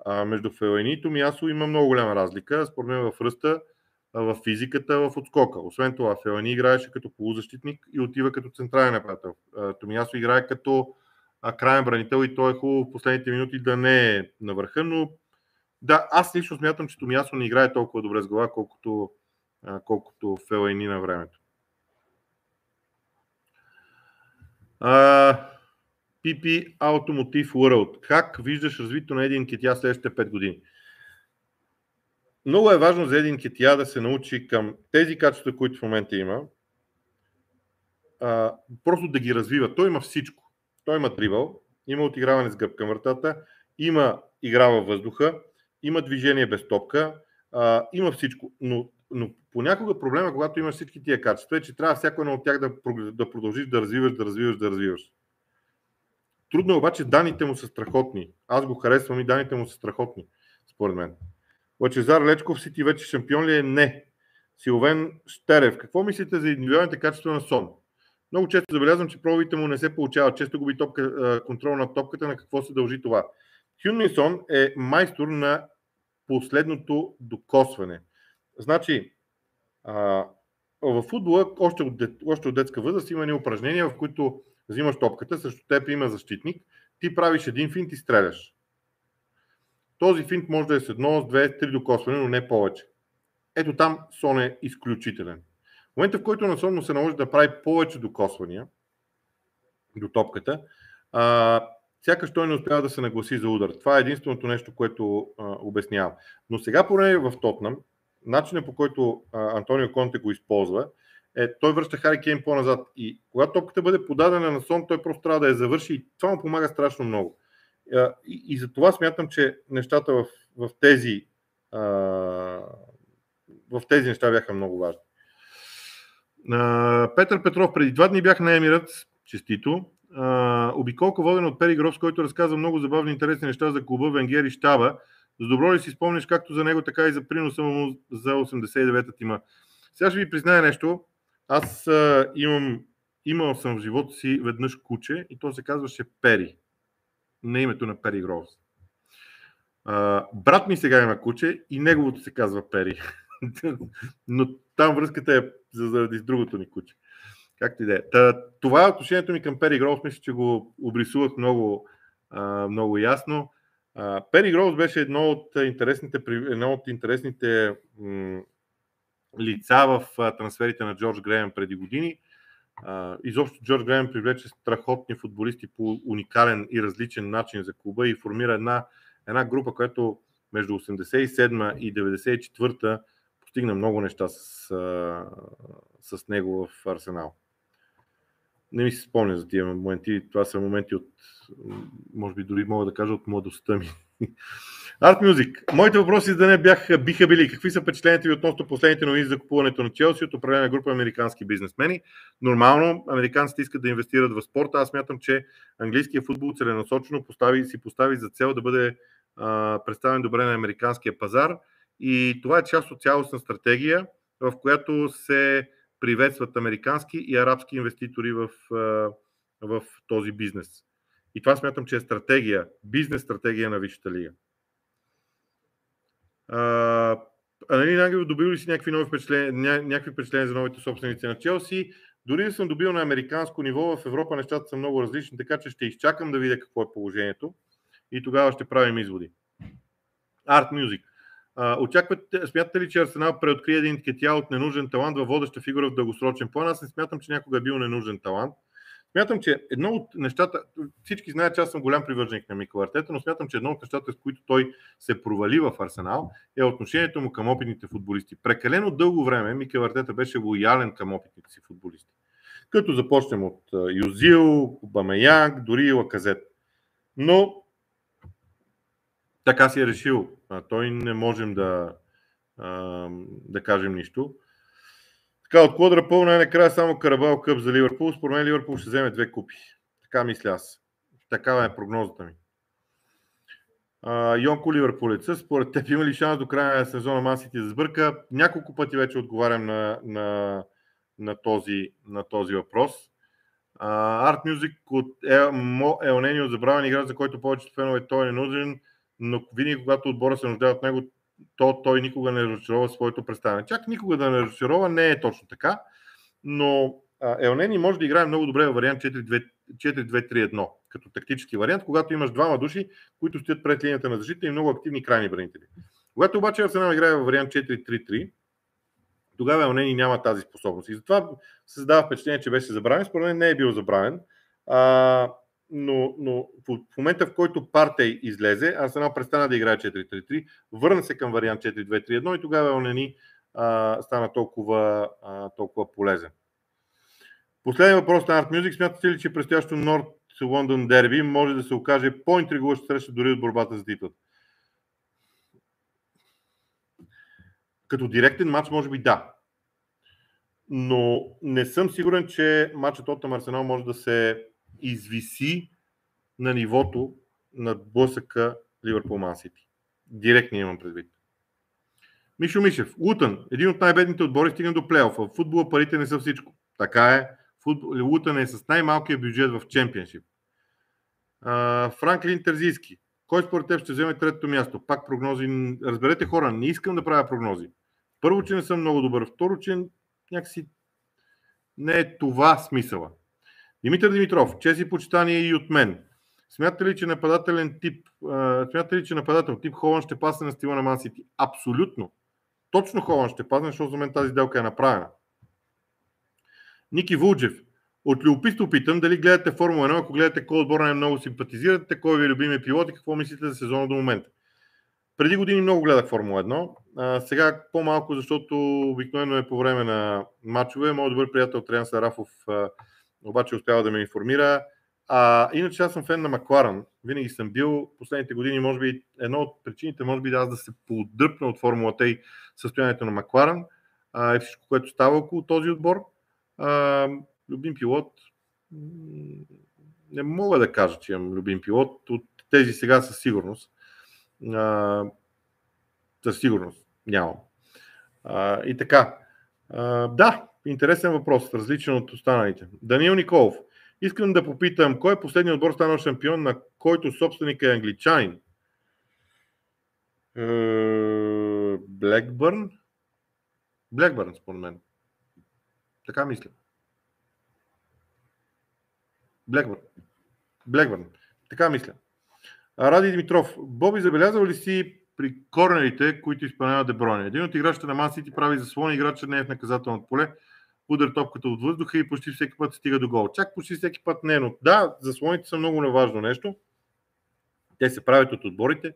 А, между Фелани и Томясо има много голяма разлика. Според мен в ръста, в физиката, в отскока. Освен това, Фелани играеше като полузащитник и отива като централен нападател. Томясо играе като крайен бранител и той е хубаво в последните минути да не е на върха, но да, аз лично смятам, че Томясо не играе толкова добре с глава, колкото, колкото Фелайни на времето. PP Automotive World. Как виждаш развитието на един Кетия следващите 5 години? Много е важно за един Кетия да се научи към тези качества, които в момента има, а, просто да ги развива. Той има всичко. Той има дрибъл, има отиграване с гъб към вратата, има игра във въздуха, има движение без топка, а, има всичко. Но, но понякога проблема, когато имаш всички тия качества, е, че трябва всяко едно от тях да, да продължиш да развиваш, да развиваш, да развиваш. Трудно е обаче, данните му са страхотни. Аз го харесвам и данните му са страхотни, според мен. Лачезар Лечков Сити вече шампион ли е? Не. Силовен Штерев. Какво мислите за индивидуалните качества на Сон? Много често забелязвам, че пробите му не се получават. Често губи топка, контрол на топката. На какво се дължи това? Хюнминсон е майстор на последното докосване. Значи, а, в футбола още от, дет, още от детска възраст има ни упражнения, в които взимаш топката, срещу теб има защитник, ти правиш един финт и стреляш. Този финт може да е с едно, с две, три докосване, но не повече. Ето там Сон е изключителен. В момента, в който на Сон му се наложи да прави повече докосвания до топката, а, сякаш той не успява да се нагласи за удар. Това е единственото нещо, което обяснявам. Но сега поне в Тотнам, начинът по който а, Антонио Конте го използва, е, той връща Хари Кейн по-назад. И когато топката бъде подадена на сон, той просто трябва да я завърши и това му помага страшно много. А, и, и за това смятам, че нещата в, в тези а, в тези неща бяха много важни. А, Петър Петров, преди два дни бях на Емират, честито обиколка водена от Пери Грос, който разказва много забавни интересни неща за клуба, Венгер и Штаба. За добро ли си спомниш както за него, така и за приноса му за 89-та тима? Сега ще ви призная нещо. Аз а, имам, имал съм в живота си веднъж куче и то се казваше Пери. На името на Пери Грос. А, брат ми сега има куче и неговото се казва Пери. Но там връзката е заради другото ни куче. Както и да е. Това е отношението ми към Пери Гроус. Мисля, че го обрисувах много, много ясно. Пери Гроус беше едно от интересните, едно от интересните м- лица в трансферите на Джордж Греем преди години. Изобщо Джордж Греем привлече страхотни футболисти по уникален и различен начин за клуба и формира една, една група, която между 87 и 94 постигна много неща с, с него в Арсенал не ми се спомня за тия моменти. Това са моменти от, може би дори мога да кажа, от младостта ми. Art Music. Моите въпроси за не бяха, биха били. Какви са впечатленията ви относно последните новини за купуването на Челси от определена група американски бизнесмени? Нормално, американците искат да инвестират в спорта. Аз мятам, че английският футбол целенасочено постави, си постави за цел да бъде а, представен добре на американския пазар. И това е част от цялостна стратегия, в която се приветстват американски и арабски инвеститори в, в този бизнес. И това смятам, че е стратегия, бизнес стратегия на Висшата лига. А, нали, Ангелов, добил ли си някакви нови впечатления, ня, някакви впечатления за новите собственици на Челси? Дори да съм добил на американско ниво, в Европа нещата са много различни, така че ще изчакам да видя какво е положението и тогава ще правим изводи. Art Music. очаквате, смятате ли, че Арсенал преоткрие един кетя от ненужен талант във водеща фигура в дългосрочен план? Аз не смятам, че някога е бил ненужен талант. Смятам, че едно от нещата, всички знаят, че аз съм голям привърженик на Микъл Артета, но смятам, че едно от нещата, с които той се провали в Арсенал, е отношението му към опитните футболисти. Прекалено дълго време Микъл Артета беше лоялен към опитните си футболисти. Като започнем от Юзил, Бамеянг, дори и Лаказет. Но така си е решил. Той не можем да, да кажем нищо. Така, от квадра пълна е накрая само Карабал Къп за Ливърпул. Според мен Ливърпул ще вземе две купи. Така мисля аз. Такава е прогнозата ми. А, Йонко Ливърпулеца, според теб има ли шанс до края на сезона Масити да сбърка? Няколко пъти вече отговарям на, на, на, този, на този въпрос. Арт Мюзик от Елнени от забравен играч, за който повечето фенове той е нужен, но винаги когато отбора се нуждае от него, то той никога не разочарова своето представяне. Чак никога да не разочарова не е точно така, но Елнени може да играе много добре във вариант 4-2-3-1, като тактически вариант, когато имаш двама души, които стоят пред линията на защита и много активни крайни бранители. Когато обаче Арсенал играе във вариант 4-3-3, тогава Елнени няма тази способност. И затова се създава впечатление, че беше забравен. Според мен не е бил забравен. А, но, но в, момента, в който Партей излезе, Арсенал престана да играе 4-3-3, върна се към вариант 4-2-3-1 и тогава Онени а, стана толкова, а, толкова полезен. Последен въпрос на Art Music. Смятате ли, че предстоящо Норд Лондон дерби може да се окаже по-интригуваща среща дори от борбата за титлата? Като директен матч, може би да. Но не съм сигурен, че матчът от Арсенал може да се извиси на нивото на блъсъка Ливърпул Ман. Директно имам предвид. Мишо Мишев, Лутън, един от най-бедните отбори, стигна до плейофа. В футбола парите не са всичко. Така е. Футбол, Лутън е с най-малкия бюджет в чемпионшип. Франклин Терзийски. Кой според теб ще вземе третото място? Пак прогнози. Разберете хора, не искам да правя прогнози. Първо, че не съм много добър. Второ, че някакси не е това смисъла. Димитър Димитров, чест и почитание и от мен. Смятате ли, че нападателен тип, смятате ли, че нападател тип Холан ще пасне на стила на Мансити? Абсолютно. Точно Холан ще пасне, защото за мен тази делка е направена. Ники Вулджев. От любопитство питам дали гледате Формула 1, ако гледате кой отбор най-много симпатизирате, кой ви е любимия пилот и какво мислите за сезона до момента. Преди години много гледах Формула 1, а, сега по-малко, защото обикновено е по време на матчове. Моят добър приятел Триан Сарафов обаче успява да ме информира. А, иначе аз съм фен на Макларан. Винаги съм бил последните години, може би, едно от причините, може би, да аз да се подръпна от формулата и състоянието на Макларан а, и всичко, което става около този отбор. А, любим пилот. Не мога да кажа, че имам любим пилот. От тези сега със сигурност. А, със сигурност нямам. А, и така. А, да, Интересен въпрос, различен от останалите. Даниил Николов. Искам да попитам, кой е последният отбор станал шампион, на който собственик е англичанин? Блекбърн? Блекбърн, според мен. Така мисля. Блекбърн. Блекбърн. Така мисля. Ради Димитров. Боби, забелязал ли си при корнерите, които изпълняват Деброни? Един от играчите на Ман Сити прави заслон, играча не е в наказателното поле удар топката от въздуха и почти всеки път стига до гол. Чак почти всеки път не, но да, заслоните са много неважно нещо. Те се правят от отборите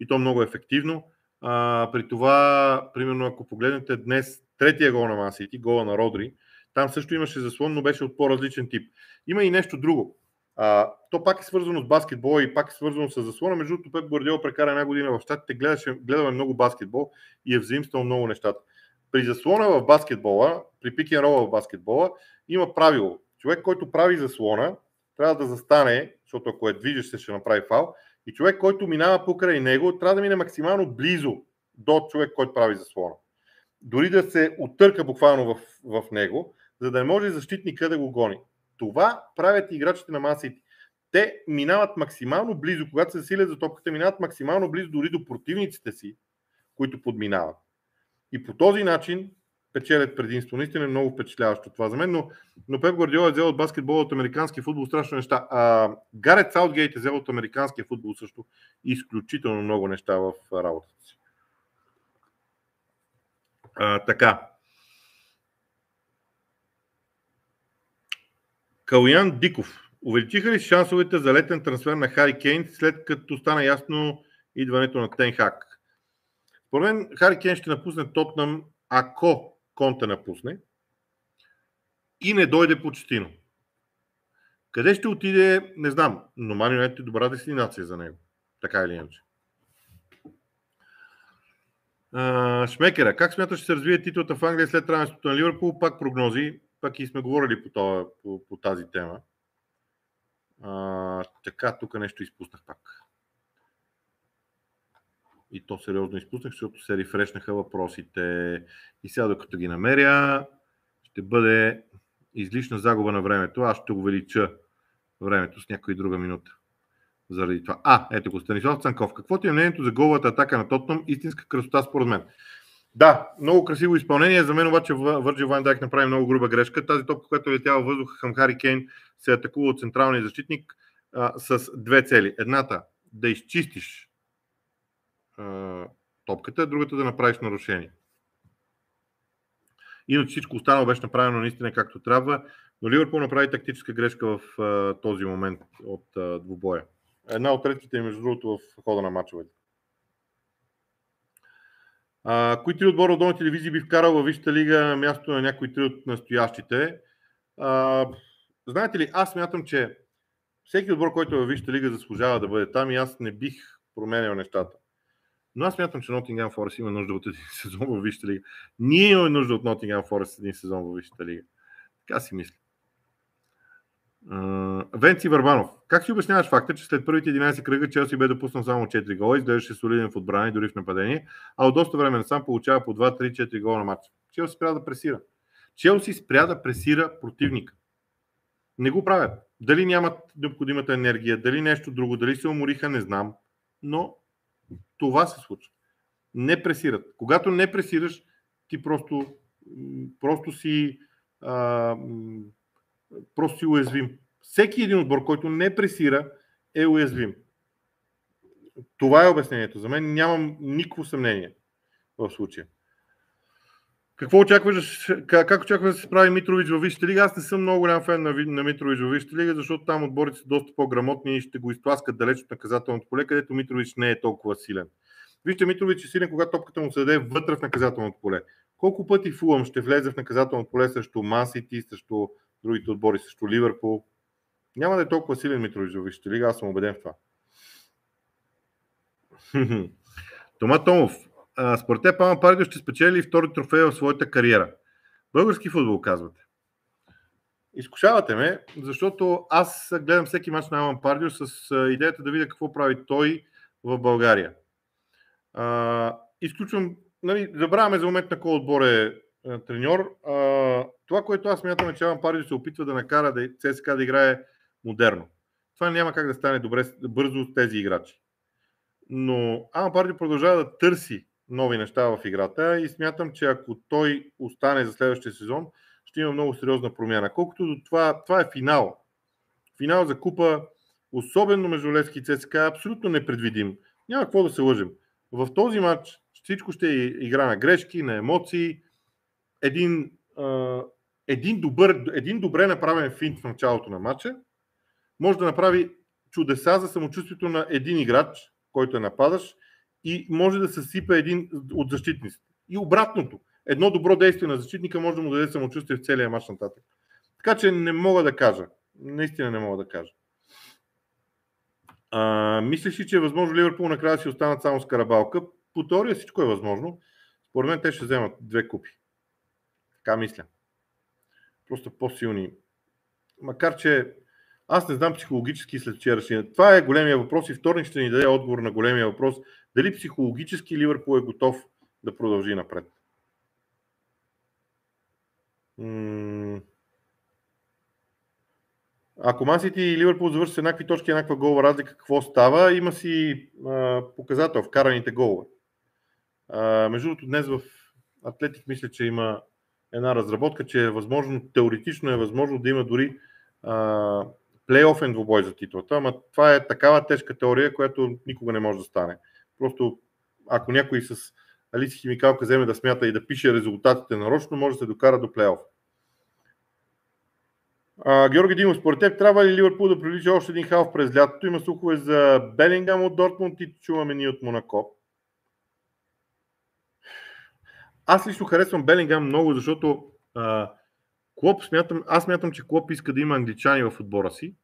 и то много ефективно. А, при това, примерно, ако погледнете днес третия гол на Масити, гола на Родри, там също имаше заслон, но беше от по-различен тип. Има и нещо друго. А, то пак е свързано с баскетбол и пак е свързано с заслона. Между другото, Пеп Гвардиол прекара една година в щатите, гледаше, гледаме много баскетбол и е взаимствал много нещата. При заслона в баскетбола, при пик рола в баскетбола, има правило. Човек, който прави заслона, трябва да застане, защото ако е движещ се, ще направи фал. И човек, който минава покрай него, трябва да мине максимално близо до човек, който прави заслона. Дори да се оттърка буквално в, в него, за да не може защитника да го гони. Това правят играчите на масите. Те минават максимално близо, когато се засилят за топката, минават максимално близо дори до противниците си, които подминават. И по този начин печелят предимство. Наистина е много впечатляващо това за мен, но, но Пеп Гвардиола е взел от баскетбола от американския футбол страшно неща. А, Гарет Саутгейт е взел от американския футбол също изключително много неща в работата си. А, така. Калуян Диков. Увеличиха ли шансовете за летен трансфер на Хари Кейн след като стана ясно идването на Тенхак? Според мен Хари Кейн ще напусне Тотнам, ако Конте напусне и не дойде почтино. Къде ще отиде, не знам, но Ман е добра дестинация за него. Така или иначе. Шмекера, как смяташ, ще се развие титлата в Англия след равенството на Ливърпул? Пак прогнози, пак и сме говорили по, това, по, по тази тема. А, така, тук нещо изпуснах пак. И то сериозно изпуснах, защото се рефрешнаха въпросите. И сега, докато ги намеря, ще бъде излишна загуба на времето. Аз ще увелича времето с някоя друга минута. Заради това. А, ето го, Станислав Цанков. Какво ти е мнението за голата атака на Тотнам? Истинска красота според мен. Да, много красиво изпълнение. За мен обаче Върджи Ван Дайк направи много груба грешка. Тази топка, която летяла в въздуха към Хари Кейн, се атакува от централния защитник а, с две цели. Едната да изчистиш а, топката, другата да направиш нарушение. Иначе всичко останало беше направено наистина както трябва, но Ливърпул направи тактическа грешка в а, този момент от а, двубоя. Една от третите, между другото, в хода на мачовете. А, кои три отбора от долни телевизии би вкарал във Висшата лига място на някои три от настоящите? А, знаете ли, аз смятам, че всеки отбор, който е във Висшата лига, заслужава да бъде там и аз не бих променял нещата. Но аз смятам, че Nottingham Forest има нужда от един сезон във Висшата лига. Ние имаме нужда от Nottingham Forest един сезон във Висшата лига. Така си мисля. Венци Върбанов. Как си обясняваш факта, че след първите 11 кръга Челси бе допуснал само 4 гола, изглеждаше солиден в отбрана и дори в нападение, а от доста време сам получава по 2-3-4 гола на матч. Челси спря да пресира. Челси спря да пресира противника. Не го правят. Дали нямат необходимата енергия, дали нещо друго, дали се умориха, не знам. Но това се случва. Не пресират. Когато не пресираш, ти просто, просто си а, просто си уязвим. Всеки един отбор, който не пресира, е уязвим. Това е обяснението. За мен нямам никакво съмнение в случая. Какво очакваш, как, как очакваш да се справи Митрович във Висшата лига? Аз не съм много голям фен на, на Митрович във Висшата лига, защото там отборите са доста по-грамотни и ще го изтласкат далеч от наказателното поле, където Митрович не е толкова силен. Вижте, Митрович е силен, когато топката му се даде вътре в наказателното поле. Колко пъти Фулъм ще влезе в наказателното поле срещу Масити, срещу другите отбори срещу Ливърпул. Няма да е толкова силен Митрович в Висшата лига, аз съм убеден в това. Тома Томов, според теб Пама Пардио ще спечели втори трофей в своята кариера. Български футбол, казвате. Изкушавате ме, защото аз гледам всеки мач на Аман Пардио с идеята да видя какво прави той в България. А, изключвам, нали, забравяме за момент на кой отбор е е, треньор. А, това, което аз мятам е, че Аван Пардио се опитва да накара да, ЦСКА да играе модерно. Това няма как да стане добре, бързо с тези играчи. Но Аван Пардио продължава да търси нови неща в играта и смятам, че ако той остане за следващия сезон, ще има много сериозна промяна. Колкото до това, това е финал. Финал за купа, особено между Левски и ЦСКА, е абсолютно непредвидим. Няма какво да се лъжим. В този матч всичко ще е игра на грешки, на емоции, един, а, един, добър, един добре направен финт в началото на матча може да направи чудеса за самочувствието на един играч, който е нападаш и може да съсипе един от защитниците. И обратното. Едно добро действие на защитника може да му даде самочувствие в целия матч нататък. Така че не мога да кажа. Наистина не мога да кажа. А, мислиш ли, че е възможно Ливърпул накрая си останат само с Карабалка? По теория всичко е възможно. Според мен те ще вземат две купи. Така мисля. Просто по-силни. Макар, че аз не знам психологически след вчерашния. Това е големия въпрос и вторник ще ни даде отговор на големия въпрос. Дали психологически Ливърпул е готов да продължи напред. Ако Мансити и Ливърпул завършат с еднакви точки, еднаква голова разлика, какво става? Има си а, показател, вкараните голове. А, между другото, днес в Атлетик мисля, че има една разработка, че е възможно, теоретично е възможно да има дори плейофен двубой за титлата, ама това е такава тежка теория, която никога не може да стане. Просто ако някой с Алиси Химикалка вземе да смята и да пише резултатите нарочно, може да се докара до плейоф. Георги Димов, според теб трябва ли Ливърпул да привлича още един халф през лятото? Има слухове за Белингам от Дортмунд и чуваме ние от Монако. Аз лично харесвам Белингам много, защото а, Клоп смятам, аз смятам, че Клоп иска да има англичани в отбора си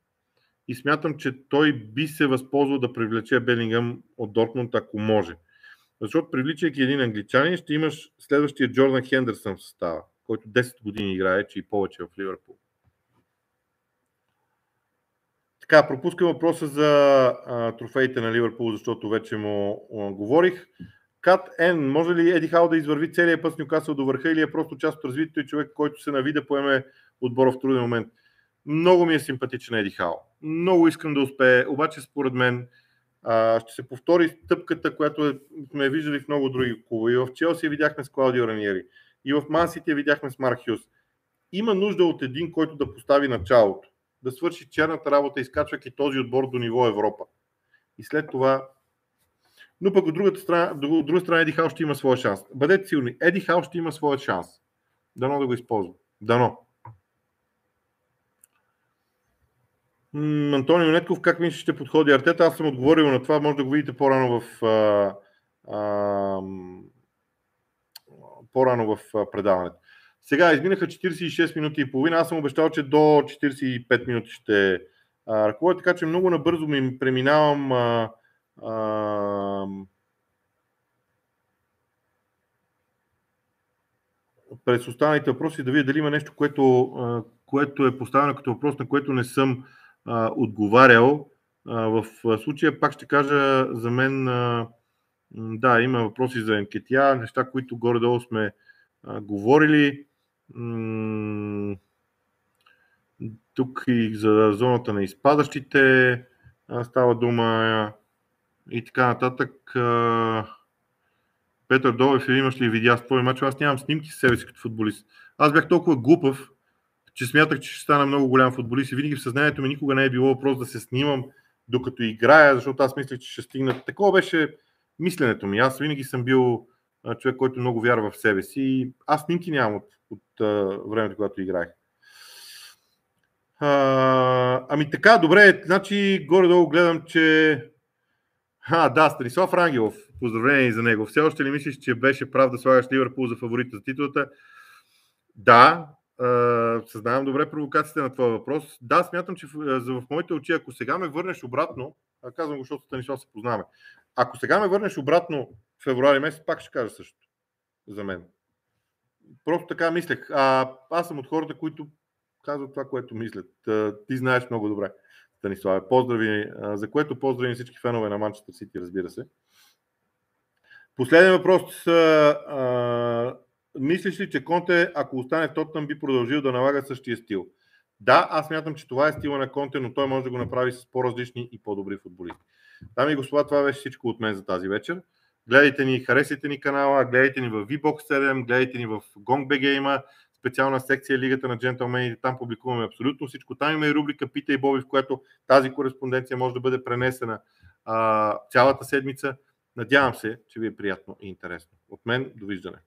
и смятам, че той би се възползвал да привлече Белингам от Дортмунд, ако може. Защото привличайки един англичанин, ще имаш следващия Джордан Хендерсън в състава, който 10 години играе, че и повече в Ливърпул. Така, пропускам въпроса за а, трофеите на Ливърпул, защото вече му а, говорих. Кат Н, може ли Еди Хал да извърви целия път с Нюкасъл до върха или е просто част от развитието и човек, който се нави да поеме отбора в труден момент? Много ми е симпатичен Еди Хал. Много искам да успее, обаче според мен а, ще се повтори стъпката, която е, сме виждали в много други клубове. И в Челси видяхме с Клаудио Раниери. И в Мансите видяхме с Марк Хюс. Има нужда от един, който да постави началото. Да свърши черната работа, изкачвайки този отбор до ниво Европа. И след това но пък от другата страна, от друга страна Еди Хал ще има своя шанс. Бъдете сигурни, Еди Хал ще има своя шанс. Дано да го използва. Дано. Антонио Нетков, как мислиш ще подходи Артета? Аз съм отговорил на това, може да го видите по-рано в а, а, по-рано в предаването. Сега изминаха 46 минути и половина. Аз съм обещал, че до 45 минути ще ръководя, така че много набързо ми преминавам а, а, през останалите въпроси да видя дали има нещо, което, а, което е поставено като въпрос, на което не съм отговарял. В случая пак ще кажа за мен, да, има въпроси за анкетия, неща, които горе-долу сме говорили. Тук и за зоната на изпадащите става дума и така нататък. Петър Долев, имаш ли видеа с твой мач? Аз нямам снимки с себе си като футболист. Аз бях толкова глупав, че смятах, че ще стана много голям футболист и винаги в съзнанието ми никога не е било въпрос да се снимам докато играя, защото аз мислех, че ще стигна. Такова беше мисленето ми. Аз винаги съм бил човек, който много вярва в себе си и аз снимки нямам от, от, времето, когато играех. А, ами така, добре, значи горе-долу гледам, че а, да, Станислав Рангелов. Поздравление за него. Все още ли мислиш, че беше прав да слагаш Ливърпул за фаворита за титлата? Да, съзнавам добре провокацията на твоя въпрос. Да, смятам, че в, в моите очи, ако сега ме върнеш обратно, казвам го, защото Станислав се познаваме, ако сега ме върнеш обратно в февруари месец, пак ще кажа също за мен. Просто така мислех. А, аз съм от хората, които казват това, което мислят. Ти знаеш много добре. Станиславе. Поздрави, за което поздрави всички фенове на Манчестър Сити, разбира се. Последен въпрос. А, мислиш ли, че Конте, ако остане в Тоттън, би продължил да налага същия стил? Да, аз мятам, че това е стила на Конте, но той може да го направи с по-различни и по-добри футболисти. Дами и господа, това беше всичко от мен за тази вечер. Гледайте ни, харесайте ни канала, гледайте ни в VBOX 7, гледайте ни в GongBG има специална секция Лигата на джентълмените. Там публикуваме абсолютно всичко. Там има и рубрика Пита и Боби, в която тази кореспонденция може да бъде пренесена а, цялата седмица. Надявам се, че ви е приятно и интересно. От мен, довиждане.